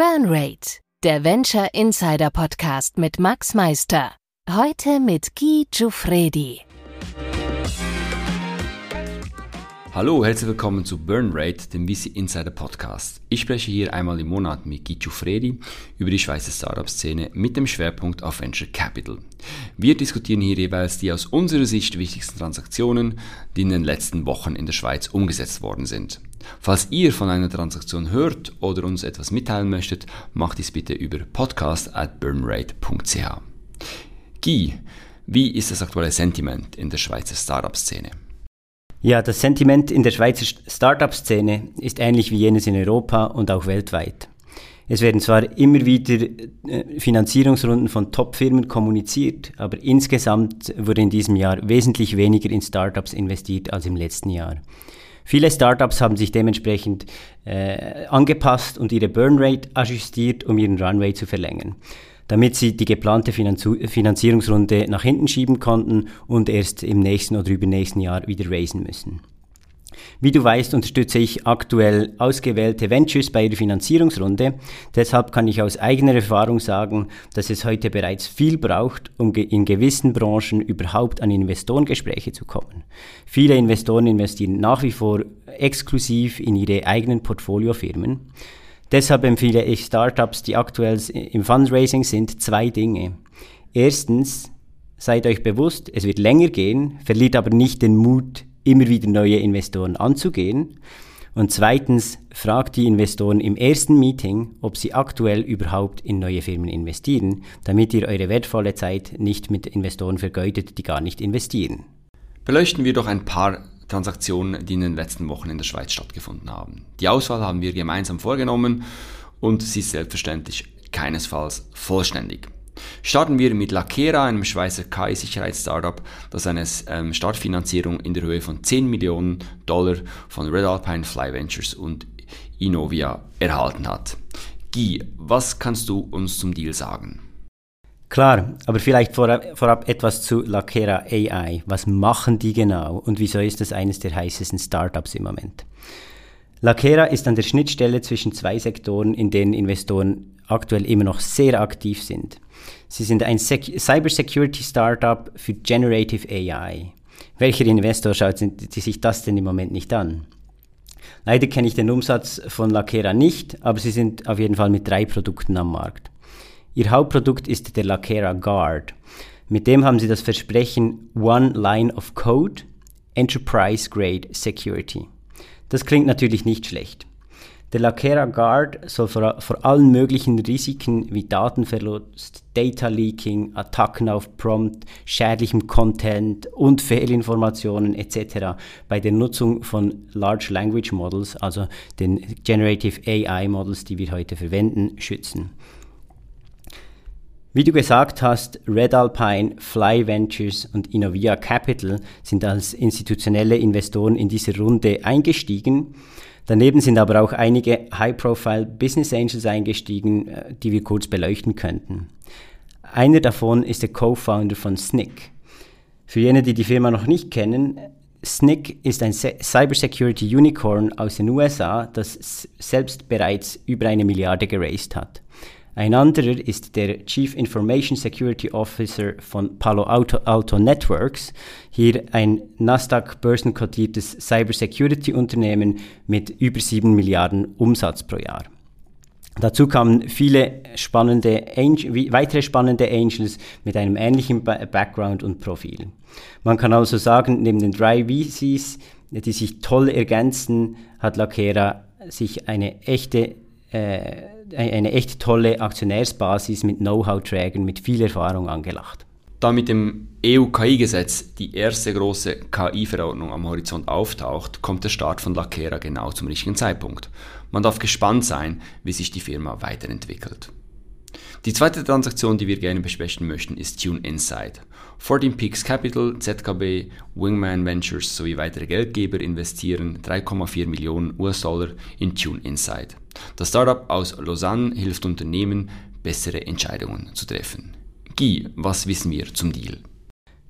Burnrate, der Venture Insider Podcast mit Max Meister. Heute mit Guy Giuffredi. Hallo, herzlich willkommen zu Burnrate, dem VC Insider Podcast. Ich spreche hier einmal im Monat mit Guy Giuffredi über die Schweizer Startup-Szene mit dem Schwerpunkt auf Venture Capital. Wir diskutieren hier jeweils die aus unserer Sicht wichtigsten Transaktionen, die in den letzten Wochen in der Schweiz umgesetzt worden sind. Falls ihr von einer Transaktion hört oder uns etwas mitteilen möchtet, macht dies bitte über podcast at burnrate.ch. Guy, wie ist das aktuelle Sentiment in der Schweizer Startup-Szene? Ja, das Sentiment in der Schweizer Startup-Szene ist ähnlich wie jenes in Europa und auch weltweit. Es werden zwar immer wieder äh, Finanzierungsrunden von Top-Firmen kommuniziert, aber insgesamt wurde in diesem Jahr wesentlich weniger in Startups investiert als im letzten Jahr. Viele Startups haben sich dementsprechend äh, angepasst und ihre Burnrate ajustiert, um ihren Runway zu verlängern, damit sie die geplante Finanzierungsrunde nach hinten schieben konnten und erst im nächsten oder übernächsten Jahr wieder raisen müssen. Wie du weißt, unterstütze ich aktuell ausgewählte Ventures bei ihrer Finanzierungsrunde. Deshalb kann ich aus eigener Erfahrung sagen, dass es heute bereits viel braucht, um in gewissen Branchen überhaupt an Investorengespräche zu kommen. Viele Investoren investieren nach wie vor exklusiv in ihre eigenen Portfoliofirmen. Deshalb empfehle ich Startups, die aktuell im Fundraising sind, zwei Dinge. Erstens, seid euch bewusst, es wird länger gehen, verliert aber nicht den Mut, immer wieder neue Investoren anzugehen. Und zweitens, fragt die Investoren im ersten Meeting, ob sie aktuell überhaupt in neue Firmen investieren, damit ihr eure wertvolle Zeit nicht mit Investoren vergeudet, die gar nicht investieren. Beleuchten wir doch ein paar Transaktionen, die in den letzten Wochen in der Schweiz stattgefunden haben. Die Auswahl haben wir gemeinsam vorgenommen und sie ist selbstverständlich keinesfalls vollständig. Starten wir mit Lakera, einem Schweizer KI-Sicherheitsstartup, das eine ähm, Startfinanzierung in der Höhe von 10 Millionen Dollar von Red Alpine Fly Ventures und Inovia erhalten hat. Guy, was kannst du uns zum Deal sagen? Klar, aber vielleicht vorab, vorab, etwas zu Lakera AI. Was machen die genau und wieso ist das eines der heißesten Startups im Moment? Lakera ist an der Schnittstelle zwischen zwei Sektoren, in denen Investoren aktuell immer noch sehr aktiv sind. Sie sind ein Cybersecurity-Startup für Generative AI. Welcher Investor schaut sich das denn im Moment nicht an? Leider kenne ich den Umsatz von Lakera nicht, aber sie sind auf jeden Fall mit drei Produkten am Markt. Ihr Hauptprodukt ist der Lakera Guard. Mit dem haben sie das Versprechen One Line of Code, Enterprise Grade Security. Das klingt natürlich nicht schlecht. Der Lakera Guard soll vor, vor allen möglichen Risiken wie Datenverlust, Data Leaking, Attacken auf Prompt, schädlichem Content und Fehlinformationen etc. bei der Nutzung von Large Language Models, also den Generative AI Models, die wir heute verwenden, schützen. Wie du gesagt hast, Red Alpine, Fly Ventures und Innovia Capital sind als institutionelle Investoren in diese Runde eingestiegen Daneben sind aber auch einige High-Profile Business Angels eingestiegen, äh, die wir kurz beleuchten könnten. Einer davon ist der Co-Founder von Snick. Für jene, die die Firma noch nicht kennen, Snick ist ein Cybersecurity Unicorn aus den USA, das selbst bereits über eine Milliarde geraced hat. Ein anderer ist der Chief Information Security Officer von Palo Alto, Alto Networks, hier ein Nasdaq-börsenkotiertes Cybersecurity-Unternehmen mit über 7 Milliarden Umsatz pro Jahr. Dazu kamen viele spannende weitere spannende Angels mit einem ähnlichen Background und Profil. Man kann also sagen, neben den drei VCs, die sich toll ergänzen, hat Lakera sich eine echte eine echt tolle Aktionärsbasis mit Know-how-Trägern, mit viel Erfahrung angelacht. Da mit dem EU-KI-Gesetz die erste große KI-Verordnung am Horizont auftaucht, kommt der Start von Lakera genau zum richtigen Zeitpunkt. Man darf gespannt sein, wie sich die Firma weiterentwickelt. Die zweite Transaktion, die wir gerne besprechen möchten, ist Tune Insight. 14 Peaks Capital, ZKB, Wingman Ventures sowie weitere Geldgeber investieren 3,4 Millionen US-Dollar in Tune Insight. Das Startup aus Lausanne hilft Unternehmen, bessere Entscheidungen zu treffen. Guy, was wissen wir zum Deal?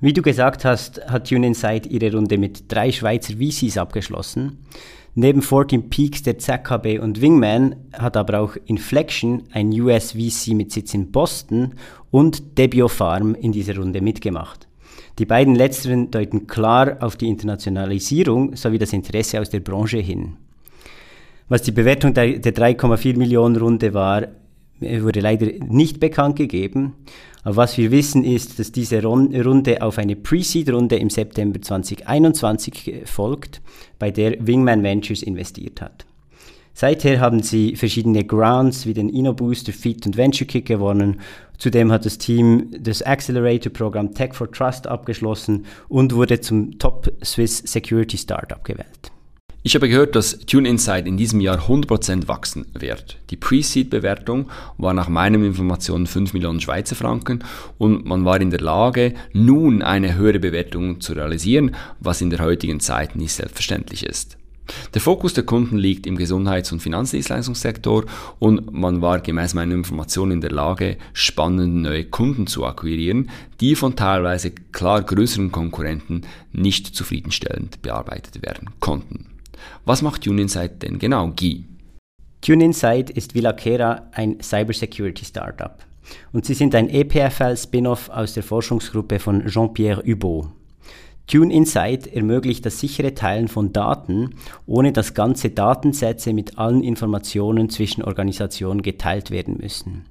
Wie du gesagt hast, hat TuneInsight ihre Runde mit drei Schweizer VCs abgeschlossen. Neben 14 Peaks, der ZKB und Wingman hat aber auch Inflection, ein US VC mit Sitz in Boston, und Debio Farm in dieser Runde mitgemacht. Die beiden letzteren deuten klar auf die Internationalisierung sowie das Interesse aus der Branche hin. Was die Bewertung der, der 3,4 Millionen Runde war, wurde leider nicht bekannt gegeben. Aber was wir wissen ist, dass diese Runde auf eine Pre-Seed-Runde im September 2021 folgt, bei der Wingman Ventures investiert hat. Seither haben sie verschiedene Grants wie den InnoBooster, Fit und Venture Kick gewonnen. Zudem hat das Team das Accelerator-Programm Tech for Trust abgeschlossen und wurde zum Top Swiss Security Startup gewählt. Ich habe gehört, dass TuneInsight in diesem Jahr 100% wachsen wird. Die Pre-Seed-Bewertung war nach meinen Informationen 5 Millionen Schweizer Franken und man war in der Lage, nun eine höhere Bewertung zu realisieren, was in der heutigen Zeit nicht selbstverständlich ist. Der Fokus der Kunden liegt im Gesundheits- und Finanzdienstleistungssektor und man war gemäß meiner Informationen in der Lage, spannende neue Kunden zu akquirieren, die von teilweise klar größeren Konkurrenten nicht zufriedenstellend bearbeitet werden konnten. Was macht TuneInsight denn genau, Guy? TuneInsight ist Villacera ein Cybersecurity Startup. Und sie sind ein EPFL-Spin-off aus der Forschungsgruppe von Jean-Pierre Hubot. TuneInsight ermöglicht das sichere Teilen von Daten, ohne dass ganze Datensätze mit allen Informationen zwischen Organisationen geteilt werden müssen.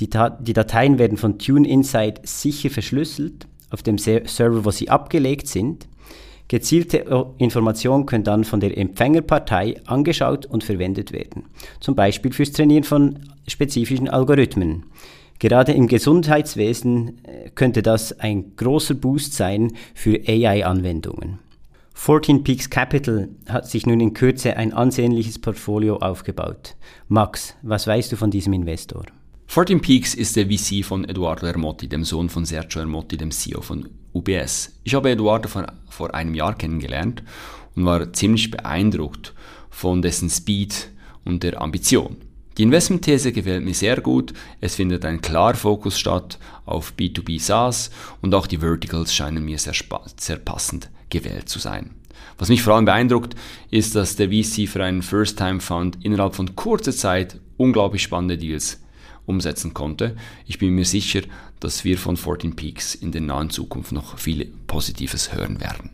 Die, die Dateien werden von TuneInsight sicher verschlüsselt auf dem Server, wo sie abgelegt sind Gezielte äh, Informationen können dann von der Empfängerpartei angeschaut und verwendet werden, zum Beispiel fürs Trainieren von spezifischen Algorithmen. Gerade im Gesundheitswesen äh, könnte das ein großer Boost sein für AI-Anwendungen. 14 Peaks Capital hat sich nun in Kürze ein ansehnliches Portfolio aufgebaut. Max, was weißt du von diesem Investor? 14 Peaks ist der VC von Eduardo Ermotti, dem Sohn von Sergio Ermotti, dem CEO von UBS. Ich habe Eduardo vor, vor einem Jahr kennengelernt und war ziemlich beeindruckt von dessen Speed und der Ambition. Die Investmentthese gefällt mir sehr gut. Es findet ein klarer Fokus statt auf B2B SaaS und auch die Verticals scheinen mir sehr, sehr passend gewählt zu sein. Was mich vor allem beeindruckt, ist, dass der VC für einen First-Time-Fund innerhalb von kurzer Zeit unglaublich spannende Deals umsetzen konnte. Ich bin mir sicher, dass wir von 14 Peaks in der nahen Zukunft noch viel Positives hören werden.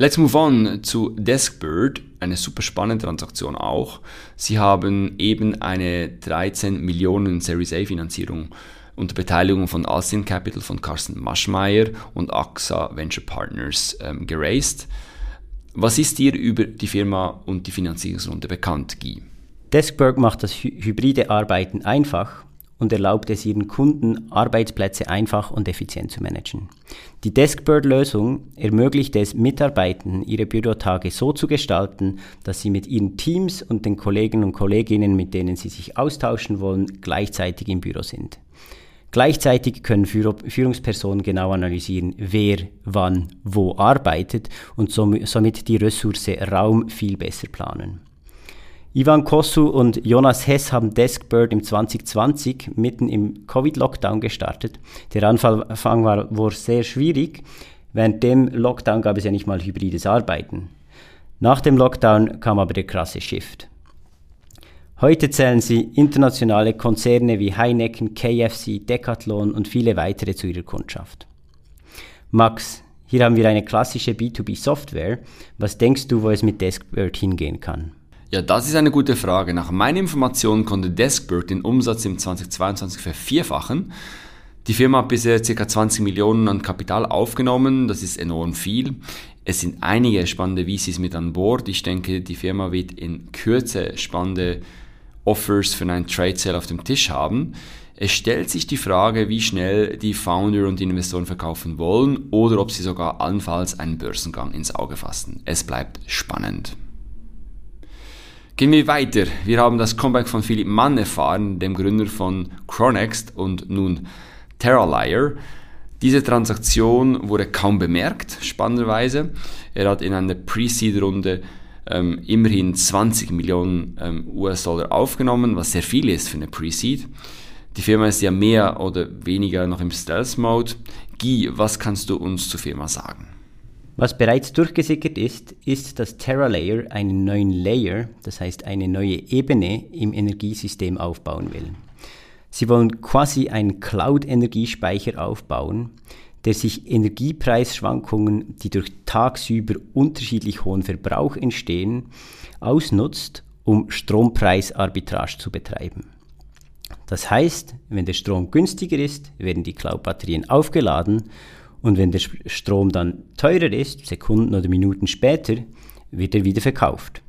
Let's move on zu Deskbird, eine super spannende Transaktion auch. Sie haben eben eine 13 Millionen Series A Finanzierung unter Beteiligung von Alcin Capital von Carsten Maschmeyer und AXA Venture Partners ähm, geraced. Was ist dir über die Firma und die Finanzierungsrunde bekannt, Guy? Deskberg macht das hybride Arbeiten einfach und erlaubt es ihren Kunden, Arbeitsplätze einfach und effizient zu managen. Die Deskbird-Lösung ermöglicht es Mitarbeitern, ihre Bürotage so zu gestalten, dass sie mit ihren Teams und den Kollegen und Kolleginnen, mit denen sie sich austauschen wollen, gleichzeitig im Büro sind. Gleichzeitig können Führungspersonen genau analysieren, wer wann wo arbeitet und somit die Ressource Raum viel besser planen. Ivan Kossu und Jonas Hess haben Deskbird im 2020 mitten im Covid-Lockdown gestartet. Der Anfang war wohl sehr schwierig. Während dem Lockdown gab es ja nicht mal hybrides Arbeiten. Nach dem Lockdown kam aber der krasse Shift. Heute zählen sie internationale Konzerne wie Heineken, KFC, Decathlon und viele weitere zu ihrer Kundschaft. Max, hier haben wir eine klassische B2B-Software. Was denkst du, wo es mit Deskbird hingehen kann? Ja, das ist eine gute Frage. Nach meinen Informationen konnte Deskbird den Umsatz im 2022 vervierfachen. Die Firma hat bisher ca. 20 Millionen an Kapital aufgenommen, das ist enorm viel. Es sind einige spannende VCs mit an Bord. Ich denke, die Firma wird in Kürze spannende Offers für einen Trade Sale auf dem Tisch haben. Es stellt sich die Frage, wie schnell die Founder und die Investoren verkaufen wollen oder ob sie sogar allenfalls einen Börsengang ins Auge fassen. Es bleibt spannend. Gehen wir weiter. Wir haben das Comeback von Philipp Mann erfahren, dem Gründer von Chronext und nun Terralier. Diese Transaktion wurde kaum bemerkt, spannenderweise. Er hat in einer Pre-Seed-Runde ähm, immerhin 20 Millionen ähm, US-Dollar aufgenommen, was sehr viel ist für eine Pre-Seed. Die Firma ist ja mehr oder weniger noch im Stealth-Mode. Guy, was kannst du uns zur Firma sagen? Was bereits durchgesickert ist, ist, dass TerraLayer einen neuen Layer, das heißt eine neue Ebene im Energiesystem aufbauen will. Sie wollen quasi einen Cloud-Energiespeicher aufbauen, der sich Energiepreisschwankungen, die durch tagsüber unterschiedlich hohen Verbrauch entstehen, ausnutzt, um Strompreisarbitrage zu betreiben. Das heißt, wenn der Strom günstiger ist, werden die Cloud-Batterien aufgeladen und wenn der Strom dann teurer ist, Sekunden oder Minuten später, wird er wieder verkauft.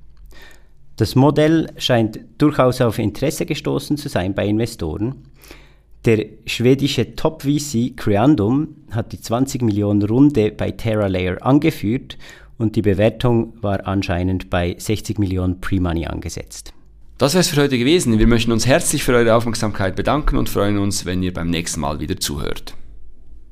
Das Modell scheint durchaus auf Interesse gestoßen zu sein bei Investoren. Der schwedische Top-VC Creandum hat die 20 Millionen Runde bei TerraLayer angeführt und die Bewertung war anscheinend bei 60 Millionen Pre-Money angesetzt. Das wäre es für heute gewesen. Wir möchten uns herzlich für eure Aufmerksamkeit bedanken und freuen uns, wenn ihr beim nächsten Mal wieder zuhört.